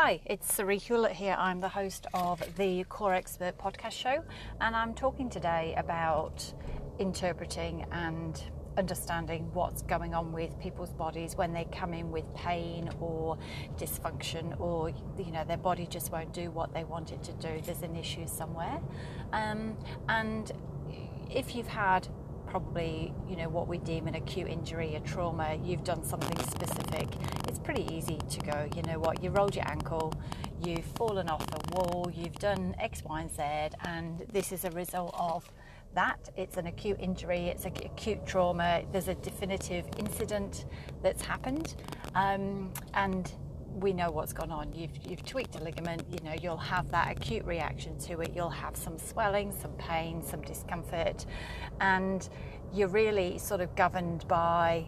Hi, it's Sari Hewlett here. I'm the host of the Core Expert podcast show, and I'm talking today about interpreting and understanding what's going on with people's bodies when they come in with pain or dysfunction or you know their body just won't do what they want it to do there's an issue somewhere um, and if you've had probably you know what we deem an acute injury a trauma you've done something specific it's pretty easy to go you know what? You rolled your ankle you've fallen off a wall you've done x y and z and this is a result of that. It's an acute injury it's an acute trauma there's a definitive incident that's happened. Um, and we know what's gone on. You've, you've tweaked a ligament, you know, you'll have that acute reaction to it. You'll have some swelling, some pain, some discomfort, and you're really sort of governed by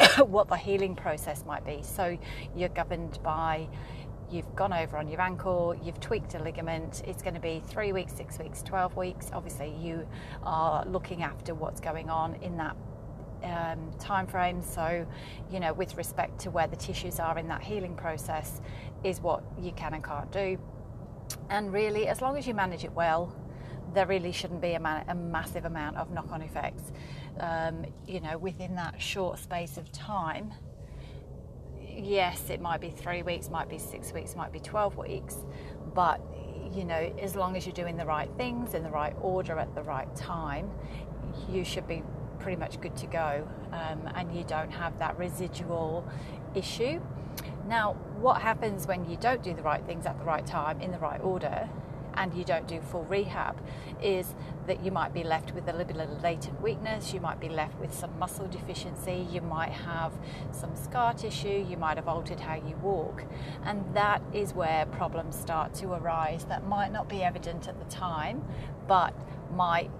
what the healing process might be. So you're governed by you've gone over on your ankle, you've tweaked a ligament, it's going to be three weeks, six weeks, 12 weeks. Obviously, you are looking after what's going on in that um, time frame. So, you know, with respect to where the tissues are in that healing process, is what you can and can't do. And really, as long as you manage it well, there really shouldn't be a, ma- a massive amount of knock on effects. Um, you know, within that short space of time, yes, it might be three weeks, might be six weeks, might be 12 weeks, but you know, as long as you're doing the right things in the right order at the right time, you should be pretty much good to go um, and you don't have that residual issue. Now, what happens when you don't do the right things at the right time in the right order and you don't do full rehab is that you might be left with a little bit of latent weakness, you might be left with some muscle deficiency, you might have some scar tissue, you might have altered how you walk. And that is where problems start to arise that might not be evident at the time, but might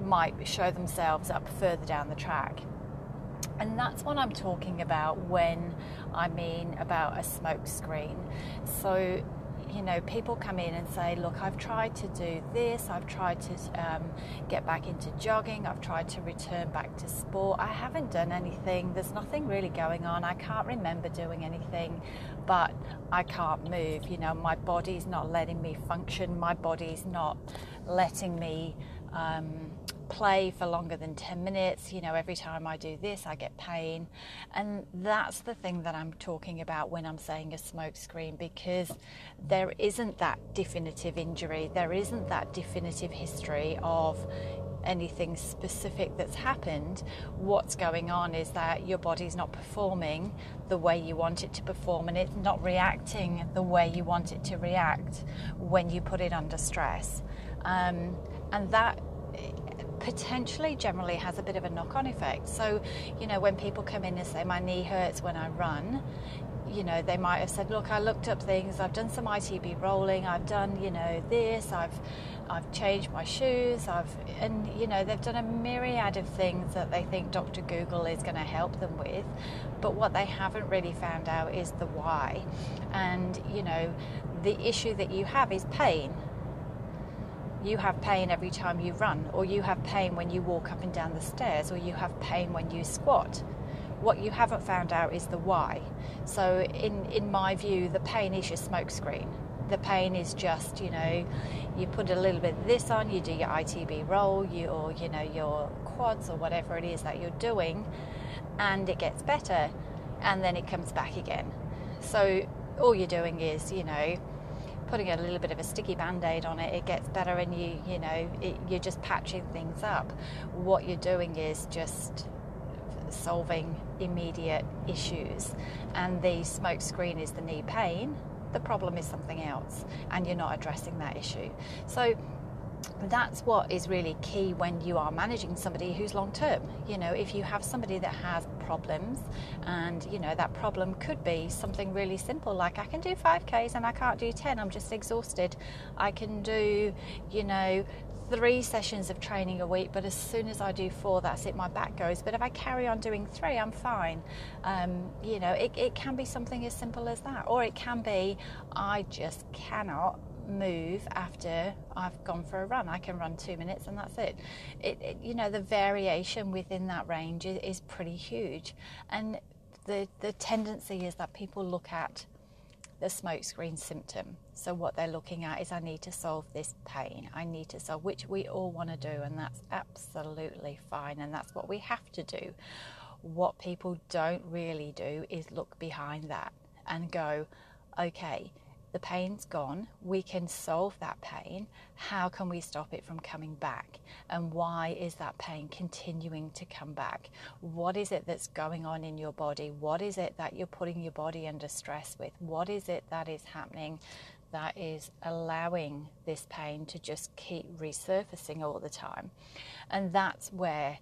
might show themselves up further down the track. And that's what I'm talking about when I mean about a smoke screen. So, you know, people come in and say, Look, I've tried to do this, I've tried to um, get back into jogging, I've tried to return back to sport. I haven't done anything, there's nothing really going on. I can't remember doing anything, but I can't move. You know, my body's not letting me function, my body's not letting me. Um, play for longer than 10 minutes. You know, every time I do this, I get pain. And that's the thing that I'm talking about when I'm saying a smoke screen because there isn't that definitive injury, there isn't that definitive history of anything specific that's happened. What's going on is that your body's not performing the way you want it to perform and it's not reacting the way you want it to react when you put it under stress. Um, and that potentially generally has a bit of a knock on effect. So, you know, when people come in and say, My knee hurts when I run, you know, they might have said, Look, I looked up things, I've done some ITB rolling, I've done, you know, this, I've I've changed my shoes, I've and you know, they've done a myriad of things that they think Dr. Google is going to help them with. But what they haven't really found out is the why. And, you know, the issue that you have is pain you have pain every time you run, or you have pain when you walk up and down the stairs, or you have pain when you squat. What you haven't found out is the why. So, in, in my view, the pain is your smokescreen. The pain is just, you know, you put a little bit of this on, you do your ITB roll, you, or, you know, your quads, or whatever it is that you're doing, and it gets better, and then it comes back again. So, all you're doing is, you know, putting a little bit of a sticky band-aid on it it gets better and you you know it, you're just patching things up. What you're doing is just solving immediate issues. And the smoke screen is the knee pain. The problem is something else and you're not addressing that issue. So that's what is really key when you are managing somebody who's long term. You know, if you have somebody that has problems, and you know, that problem could be something really simple like I can do 5Ks and I can't do 10, I'm just exhausted. I can do, you know, three sessions of training a week, but as soon as I do four, that's it, my back goes. But if I carry on doing three, I'm fine. Um, you know, it, it can be something as simple as that, or it can be I just cannot move after I've gone for a run. I can run two minutes and that's it. It, it you know, the variation within that range is, is pretty huge, and the the tendency is that people look at the smokescreen symptom. So, what they're looking at is I need to solve this pain. I need to solve, which we all want to do, and that's absolutely fine, and that's what we have to do. What people don't really do is look behind that and go, okay, the pain's gone, we can solve that pain. How can we stop it from coming back? And why is that pain continuing to come back? What is it that's going on in your body? What is it that you're putting your body under stress with? What is it that is happening that is allowing this pain to just keep resurfacing all the time? And that's where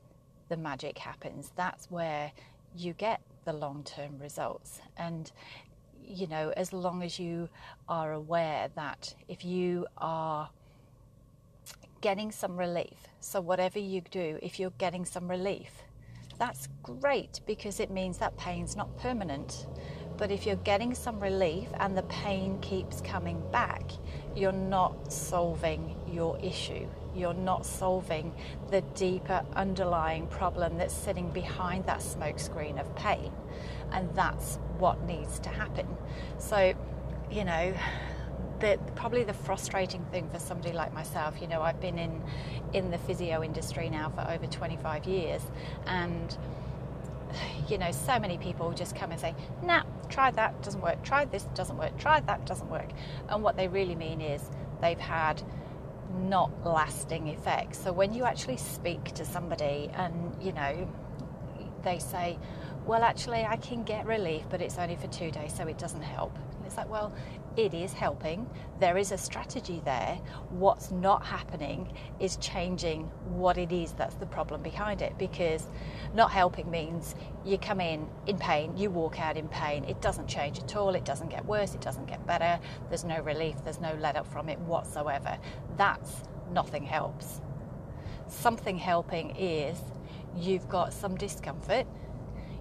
the magic happens. That's where you get the long term results. And you know, as long as you are aware that if you are getting some relief, so whatever you do, if you're getting some relief, that's great because it means that pain's not permanent. But if you're getting some relief and the pain keeps coming back, you're not solving your issue. You're not solving the deeper underlying problem that's sitting behind that smokescreen of pain. And that's what needs to happen. So, you know, the, probably the frustrating thing for somebody like myself, you know, I've been in in the physio industry now for over 25 years, and you know, so many people just come and say, "Nah, try that doesn't work. Try this doesn't work. Try that doesn't work," and what they really mean is they've had not lasting effects. So when you actually speak to somebody and you know, they say, well, actually, I can get relief, but it's only for two days, so it doesn't help. it's like, well, it is helping. There is a strategy there. What's not happening is changing what it is that's the problem behind it because not helping means you come in in pain, you walk out in pain. It doesn't change at all. It doesn't get worse. It doesn't get better. There's no relief. There's no let up from it whatsoever. That's nothing helps. Something helping is you've got some discomfort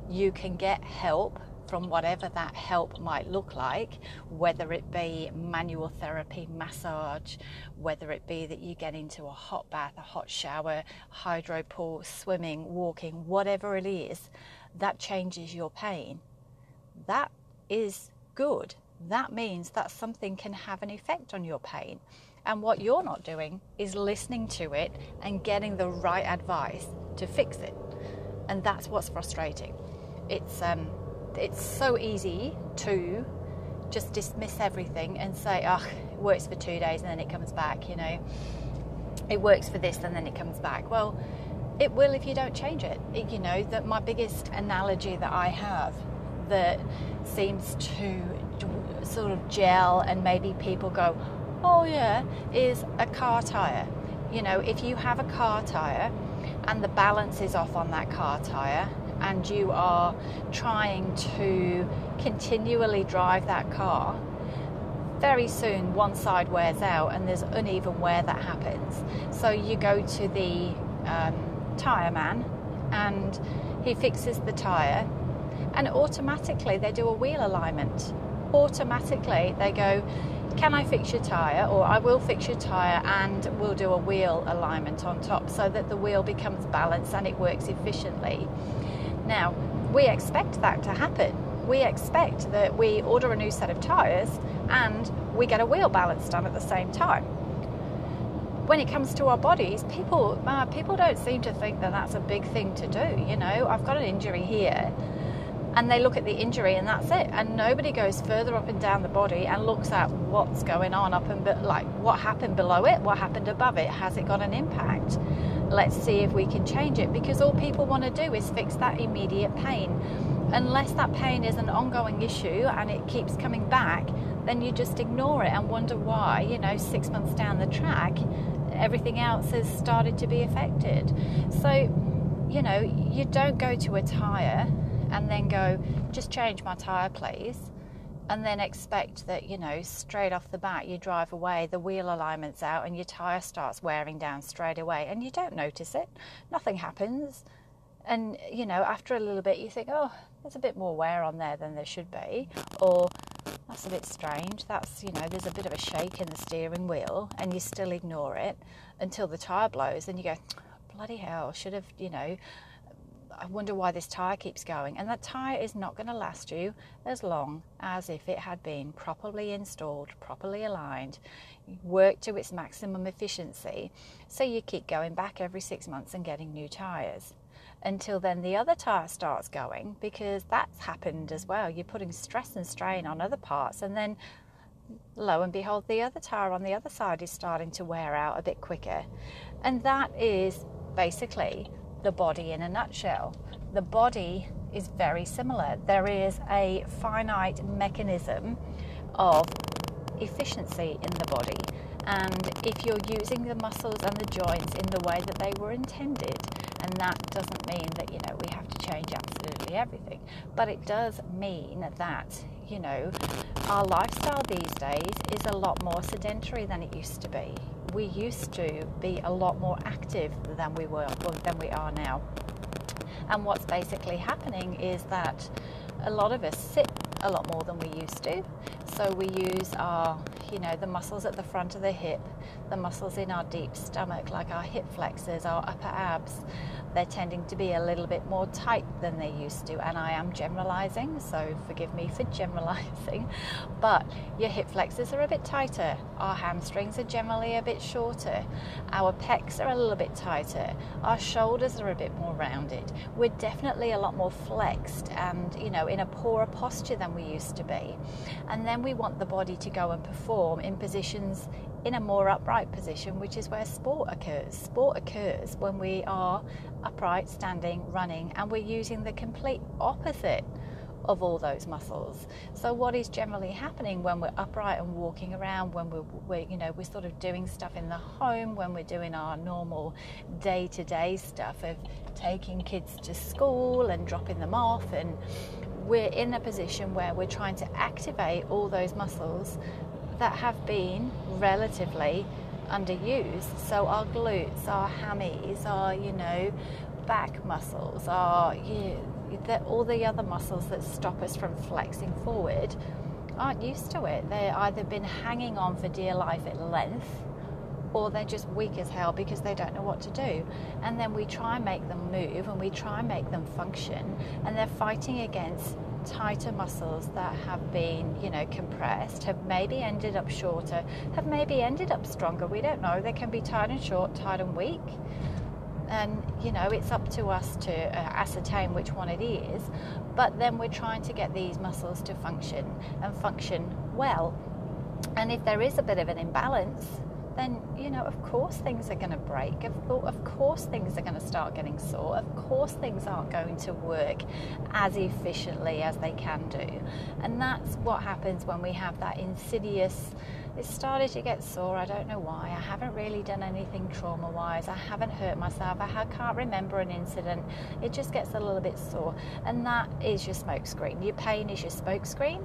you can get help from whatever that help might look like, whether it be manual therapy, massage, whether it be that you get into a hot bath, a hot shower, hydro pool, swimming, walking, whatever it is, that changes your pain. That is good. That means that something can have an effect on your pain. And what you're not doing is listening to it and getting the right advice to fix it. And that's what's frustrating it's um, it's so easy to just dismiss everything and say, oh, it works for two days and then it comes back, you know. It works for this and then it comes back. Well, it will if you don't change it. it you know, that my biggest analogy that I have that seems to sort of gel and maybe people go, oh yeah, is a car tyre. You know, if you have a car tyre and the balance is off on that car tyre and you are trying to continually drive that car, very soon one side wears out and there's uneven wear that happens. So you go to the um, tyre man and he fixes the tyre, and automatically they do a wheel alignment. Automatically they go, Can I fix your tyre? Or I will fix your tyre and we'll do a wheel alignment on top so that the wheel becomes balanced and it works efficiently. Now, we expect that to happen. We expect that we order a new set of tyres and we get a wheel balance done at the same time. When it comes to our bodies, people uh, people don't seem to think that that's a big thing to do. You know, I've got an injury here, and they look at the injury and that's it, and nobody goes further up and down the body and looks at what's going on up and be- like what happened below it, what happened above it, has it got an impact? Let's see if we can change it because all people want to do is fix that immediate pain. Unless that pain is an ongoing issue and it keeps coming back, then you just ignore it and wonder why, you know, six months down the track, everything else has started to be affected. So, you know, you don't go to a tyre and then go, just change my tyre, please and then expect that you know straight off the bat you drive away the wheel alignment's out and your tire starts wearing down straight away and you don't notice it. Nothing happens. And you know after a little bit you think oh there's a bit more wear on there than there should be or that's a bit strange. That's you know there's a bit of a shake in the steering wheel and you still ignore it until the tire blows and you go bloody hell should have you know I wonder why this tyre keeps going. And that tyre is not going to last you as long as if it had been properly installed, properly aligned, worked to its maximum efficiency. So you keep going back every six months and getting new tyres. Until then, the other tyre starts going because that's happened as well. You're putting stress and strain on other parts, and then lo and behold, the other tyre on the other side is starting to wear out a bit quicker. And that is basically the body in a nutshell. The body is very similar. There is a finite mechanism of efficiency in the body. And if you're using the muscles and the joints in the way that they were intended, and that doesn't mean that, you know, we have to change absolutely everything, but it does mean that, you know, our lifestyle these days is a lot more sedentary than it used to be we used to be a lot more active than we were than we are now. And what's basically happening is that a lot of us sit a lot more than we used to. So we use our, you know, the muscles at the front of the hip, the muscles in our deep stomach, like our hip flexors, our upper abs, they're tending to be a little bit more tight than they used to. And I am generalizing, so forgive me for generalizing. But your hip flexors are a bit tighter, our hamstrings are generally a bit shorter, our pecs are a little bit tighter, our shoulders are a bit more rounded. We're definitely a lot more flexed and, you know, in a poorer posture than we used to be. And then we want the body to go and perform in positions in a more upright position, which is where sport occurs. Sport occurs when we are upright, standing, running, and we're using the complete opposite of all those muscles. So what is generally happening when we're upright and walking around, when we're, we're, you know we're sort of doing stuff in the home, when we're doing our normal day-to-day stuff of taking kids to school and dropping them off and we're in a position where we're trying to activate all those muscles that have been relatively underused. So our glutes, our hammies, our you know back muscles, our you all the other muscles that stop us from flexing forward aren't used to it. They've either been hanging on for dear life at length or they're just weak as hell because they don't know what to do. And then we try and make them move and we try and make them function, and they're fighting against tighter muscles that have been, you know, compressed, have maybe ended up shorter, have maybe ended up stronger. We don't know. They can be tight and short, tight and weak. And, you know, it's up to us to uh, ascertain which one it is. But then we're trying to get these muscles to function and function well. And if there is a bit of an imbalance, then you know of course things are going to break of, of course things are going to start getting sore of course things aren't going to work as efficiently as they can do and that's what happens when we have that insidious it started to get sore. I don't know why. I haven't really done anything trauma wise. I haven't hurt myself. I can't remember an incident. It just gets a little bit sore. And that is your smokescreen. Your pain is your smokescreen.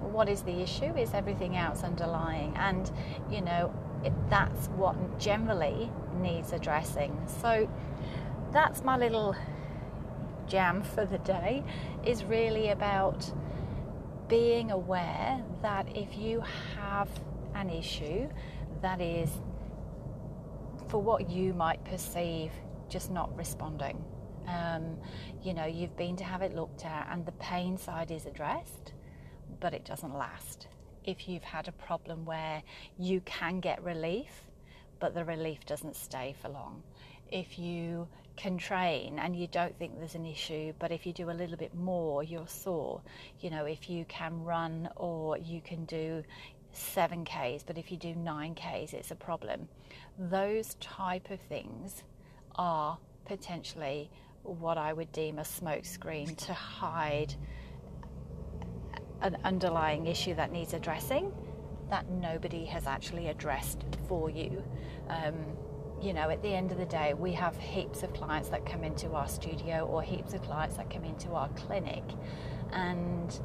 what is the issue is everything else underlying and you know it, that's what generally needs addressing so that's my little jam for the day is really about being aware that if you have an issue that is for what you might perceive just not responding um, you know you've been to have it looked at and the pain side is addressed but it doesn't last. If you've had a problem where you can get relief, but the relief doesn't stay for long. If you can train and you don't think there's an issue, but if you do a little bit more, you're sore. You know, if you can run or you can do 7Ks, but if you do 9Ks, it's a problem. Those type of things are potentially what I would deem a smokescreen to hide an underlying issue that needs addressing that nobody has actually addressed for you. Um, you know, at the end of the day, we have heaps of clients that come into our studio or heaps of clients that come into our clinic, and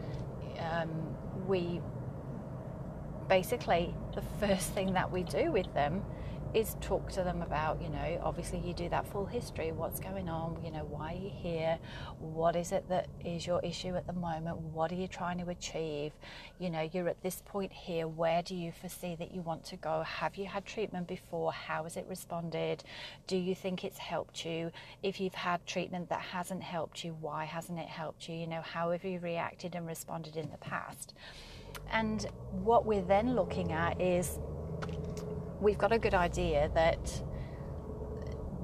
um, we basically the first thing that we do with them is talk to them about, you know, obviously you do that full history, what's going on, you know, why are you here, what is it that is your issue at the moment, what are you trying to achieve, you know, you're at this point here, where do you foresee that you want to go, have you had treatment before, how has it responded, do you think it's helped you, if you've had treatment that hasn't helped you, why hasn't it helped you, you know, how have you reacted and responded in the past. And what we're then looking at is we've got a good idea that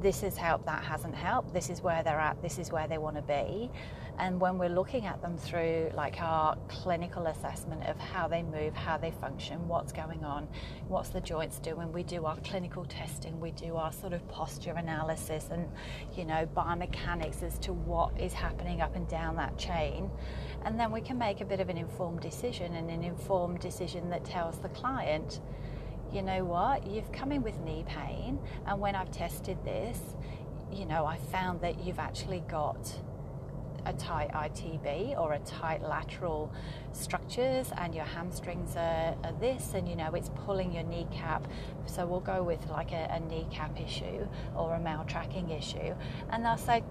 this has helped, that hasn't helped, this is where they're at, this is where they want to be. And when we're looking at them through like our clinical assessment of how they move, how they function, what's going on, what's the joints doing, we do our clinical testing, we do our sort of posture analysis and, you know, biomechanics as to what is happening up and down that chain. And then we can make a bit of an informed decision and an informed decision that tells the client, you know what, you've come in with knee pain, and when I've tested this, you know, I found that you've actually got a tight ITB or a tight lateral structures and your hamstrings are, are, this and you know it's pulling your kneecap. So we'll go with like a, a kneecap issue or a maltracking issue and they'll say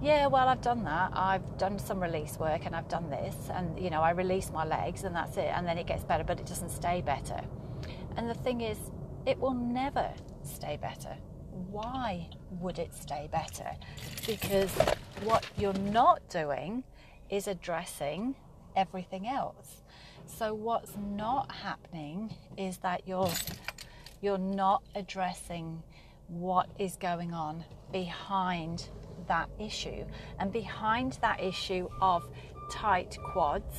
yeah well I've done that. I've done some release work and I've done this and you know I release my legs and that's it and then it gets better but it doesn't stay better and the thing is, it will never stay better. Why would it stay better? Because what you're not doing is addressing everything else. So what's not happening is that you're you're not addressing what is going on behind that issue. And behind that issue of tight quads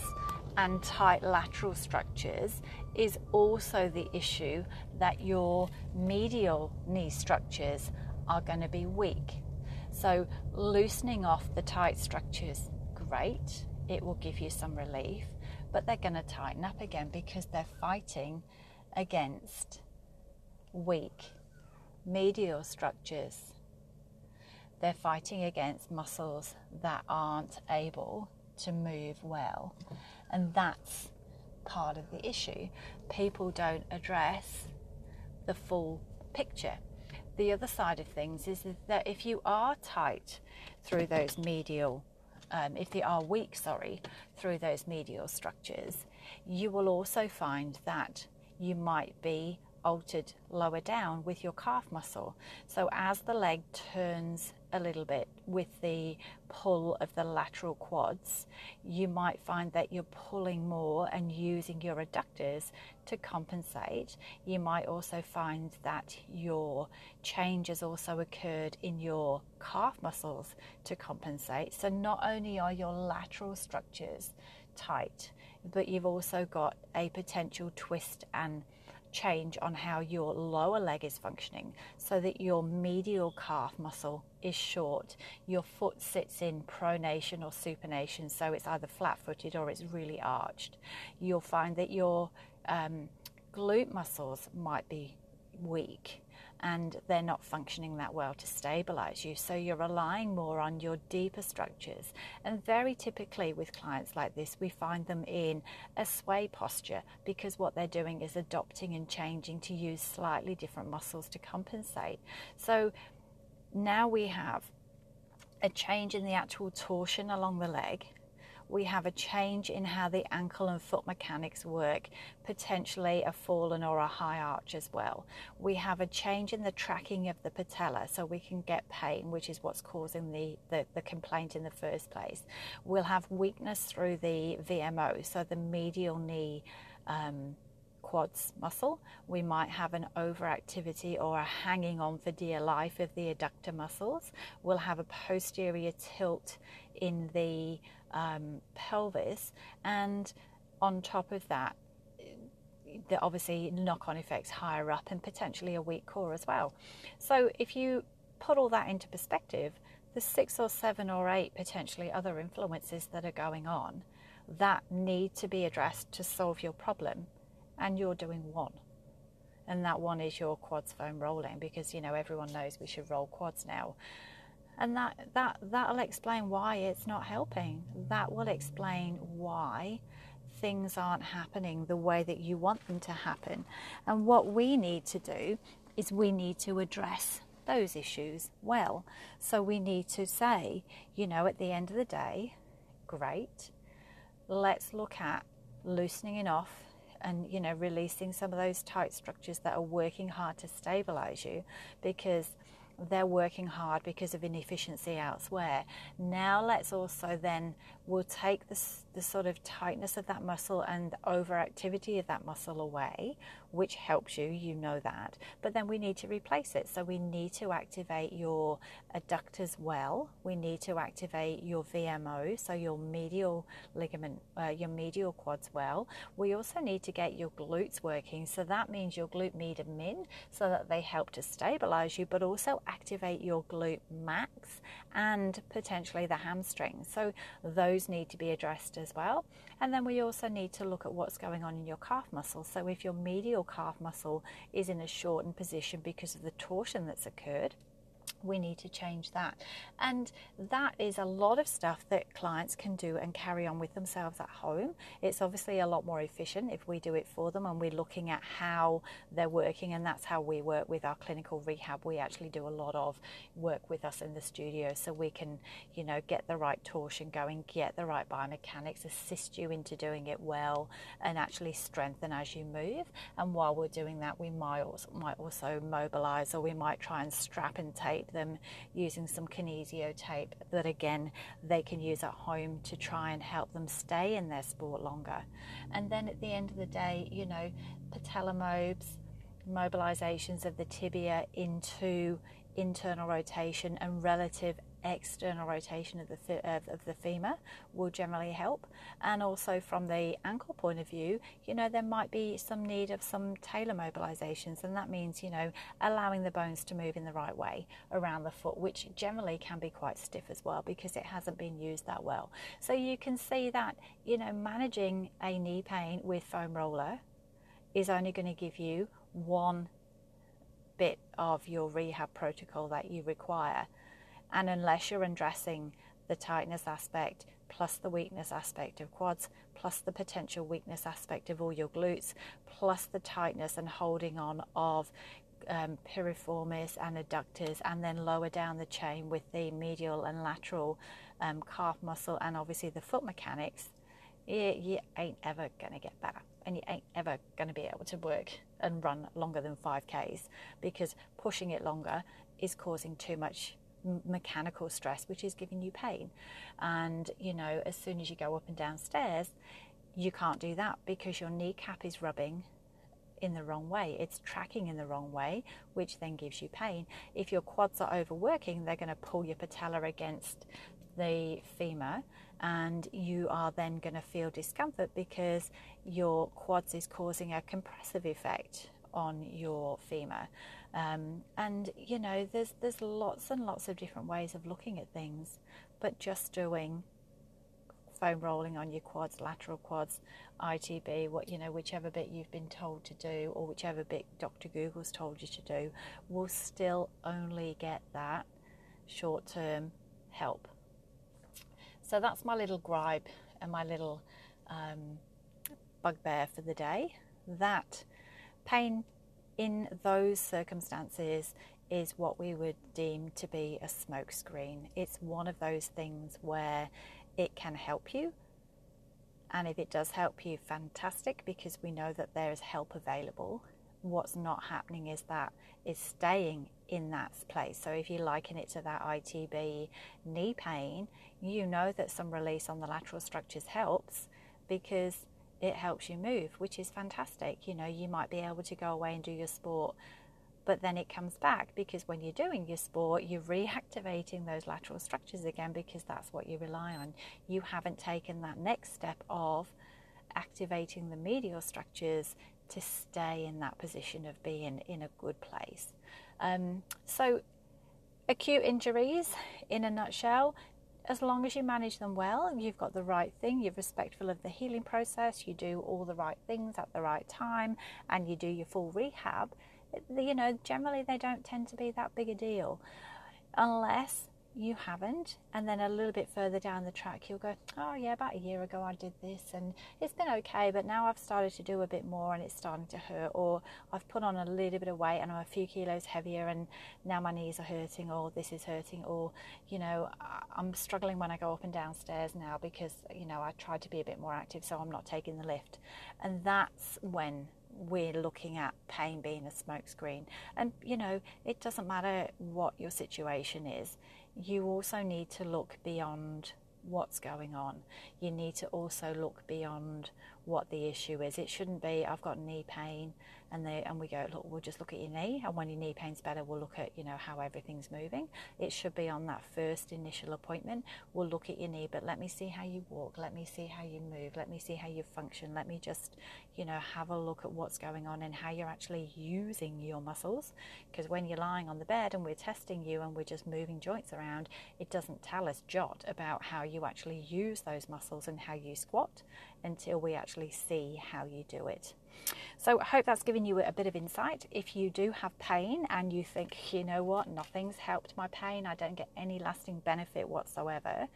and tight lateral structures is also the issue that your medial knee structures are going to be weak. So, loosening off the tight structures, great, it will give you some relief, but they're going to tighten up again because they're fighting against weak medial structures. They're fighting against muscles that aren't able to move well. And that's part of the issue. People don't address the full picture. The other side of things is that if you are tight through those medial, um, if they are weak, sorry, through those medial structures, you will also find that you might be altered lower down with your calf muscle. So as the leg turns a little bit with the pull of the lateral quads, you might find that you're pulling more and using your adductors to compensate. You might also find that your change has also occurred in your calf muscles to compensate. So not only are your lateral structures tight, but you've also got a potential twist and change on how your lower leg is functioning so that your medial calf muscle is short. Your foot sits in pronation or supination, so it's either flat footed or it's really arched. You'll find that your um, glute muscles might be weak and they're not functioning that well to stabilize you. So you're relying more on your deeper structures. And very typically with clients like this, we find them in a sway posture because what they're doing is adopting and changing to use slightly different muscles to compensate. So now we have a change in the actual torsion along the leg we have a change in how the ankle and foot mechanics work, potentially a fallen or a high arch as well. We have a change in the tracking of the patella, so we can get pain, which is what's causing the, the, the complaint in the first place. We'll have weakness through the VMO, so the medial knee. Um, quads muscle. We might have an overactivity or a hanging on for dear life of the adductor muscles. We'll have a posterior tilt in the um, pelvis, and on top of that, the obviously knock-on effects higher up and potentially a weak core as well. So if you put all that into perspective, the six or seven or eight potentially other influences that are going on that need to be addressed to solve your problem, and you're doing one. And that one is your quads foam rolling because you know everyone knows we should roll quads now and that that that'll explain why it's not helping. That will explain why things aren't happening the way that you want them to happen. And what we need to do is we need to address those issues well. So we need to say, you know, at the end of the day, great, let's look at loosening it off and you know releasing some of those tight structures that are working hard to stabilize you. Because they're working hard because of inefficiency elsewhere. Now let's also then we'll take the, the sort of tightness of that muscle and overactivity of that muscle away, which helps you, you know that. But then we need to replace it. So we need to activate your adductors well. We need to activate your VMO, so your medial ligament, uh, your medial quads well. We also need to get your glutes working. So that means your glute med and min, so that they help to stabilize you, but also activate your glute max and potentially the hamstring. So those need to be addressed as well. And then we also need to look at what's going on in your calf muscle. So if your medial calf muscle is in a shortened position because of the torsion that's occurred, we need to change that. And that is a lot of stuff that clients can do and carry on with themselves at home. It's obviously a lot more efficient if we do it for them and we're looking at how they're working, and that's how we work with our clinical rehab. We actually do a lot of work with us in the studio so we can, you know, get the right torsion going, get the right biomechanics, assist you into doing it well, and actually strengthen as you move. And while we're doing that, we might also, might also mobilize or we might try and strap and tape them using some kinesio tape that again they can use at home to try and help them stay in their sport longer. And then at the end of the day, you know, patella mobs, mobilizations of the tibia into internal rotation and relative external rotation of the, of, the femur will generally help. And also from the ankle point of view, you know, there might be some need of some talar mobilizations, and that means, you know, allowing the bones to move in the right way around the foot, which generally can be quite stiff as well because it hasn't been used that well. So you can see that, you know, managing a knee pain with foam roller is only going to give you one bit of your rehab protocol that you require. And unless you're undressing the tightness aspect, plus the weakness aspect of quads, plus the potential weakness aspect of all your glutes, plus the tightness and holding on of um, piriformis and adductors, and then lower down the chain with the medial and lateral um, calf muscle, and obviously the foot mechanics, you, you ain't ever going to get better. And you ain't ever going to be able to work and run longer than 5Ks because pushing it longer is causing too much mechanical stress, which is giving you pain. And, you know, as soon as you go up and downstairs, you can't do that because your kneecap is rubbing in the wrong way. It's tracking in the wrong way, which then gives you pain. If your quads are overworking, they're going to pull your patella against the femur and you are then going to feel discomfort because your quads is causing a compressive effect on your femur. Um, and you know, there's there's lots and lots of different ways of looking at things, but just doing foam rolling on your quads, lateral quads, ITB, what you know, whichever bit you've been told to do, or whichever bit Dr. Google's told you to do, will still only get that short-term help. So that's my little gripe and my little um, bugbear for the day. That pain in those circumstances is what we would deem to be a smokescreen. It's one of those things where it can help you. And if it does help you, fantastic, because we know that there is help available. What's not happening is that is staying in that place. So if you liken it to that ITB knee pain, you know that some release on the lateral structures helps because it helps you move, which is fantastic. You know, you might be able to go away and do your sport, but then it comes back because when you're doing your sport, you're reactivating those lateral structures again because that's what you rely on. You haven't taken that next step of activating the medial structures to stay in that position of being in a good place. Um, so, acute injuries, in a nutshell, as long as you manage them well you've got the right thing, you're respectful of the healing process, you do all the right things at the right time, and you do your full rehab, you know, generally they don't tend to be that big a deal. Unless you haven't. And then a little bit further down the track, you'll go, oh, yeah, about a year ago I did this and it's been okay, but now I've started to do a bit more and it's starting to hurt. Or I've put on a little bit of weight and I'm a few kilos heavier and now my knees are hurting or this is hurting. Or, you know, I'm struggling when I go up and down stairs now because, you know, I tried to be a bit more active so I'm not taking the lift. And that's when we're looking at pain being a smokescreen. And you know, it doesn't matter what your situation is, you also need to look beyond what's going on. You need to also look beyond what the issue is. It shouldn't be I've got knee pain and they and we go look we'll just look at your knee and when your knee pain's better we'll look at you know how everything's moving. It should be on that first initial appointment. We'll look at your knee but let me see how you walk, let me see how you move, let me see how you function, let me just you know have a look at what's going on and how you're actually using your muscles because when you're lying on the bed and we're testing you and we're just moving joints around, it doesn't tell us jot about how you actually use those muscles and how you squat until we actually see how you do it. So I hope that's given you a bit of insight. If you do have pain and you think, you know what, nothing's helped my pain, I don't get any lasting benefit whatsoever,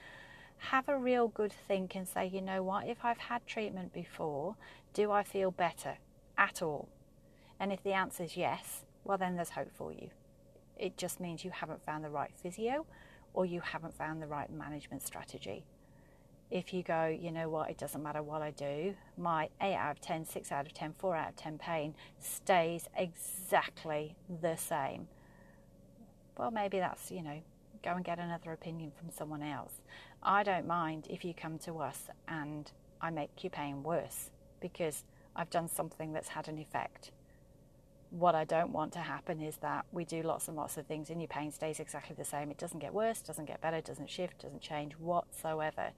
have a real good think and say, you know what, if I've had treatment before, do I feel better at all? And if the answer is yes, well, then there's hope for you. It just means you haven't found the right physio or you haven't found the right management strategy if you go, you know what, it doesn't matter what I do, my 8 out of 10, 6 out of 10, 4 out of 10 pain stays exactly the same. Well, maybe that's, you know, go and get another opinion from someone else. I don't mind if you come to us and I make your pain worse because I've done something that's had an effect. What I don't want to happen is that we do lots and lots of things and your pain stays exactly the same. It doesn't get worse, doesn't get better, doesn't shift, doesn't change whatsoever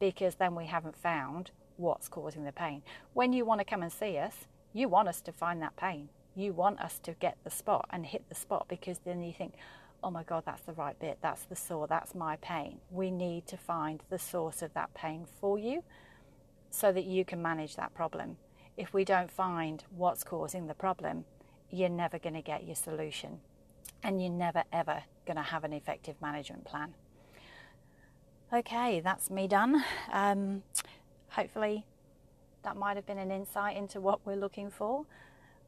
because then we haven't found what's causing the pain. When you want to come and see us, you want us to find that pain. You want us to get the spot and hit the spot because then you think, oh my God, that's the right bit, that's the sore, that's my pain. We need to find the source of that pain for you so that you can manage that problem. If we don't find what's causing the problem, you're never going to get your solution and you're never ever going to have an effective management plan. Okay, that's me done. Um, hopefully, that might have been an insight into what we're looking for.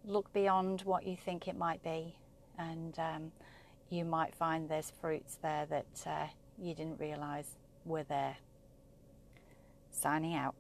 Look beyond what you think it might be, and um, you might find there's fruits there that uh, you didn't realize were there. Signing out.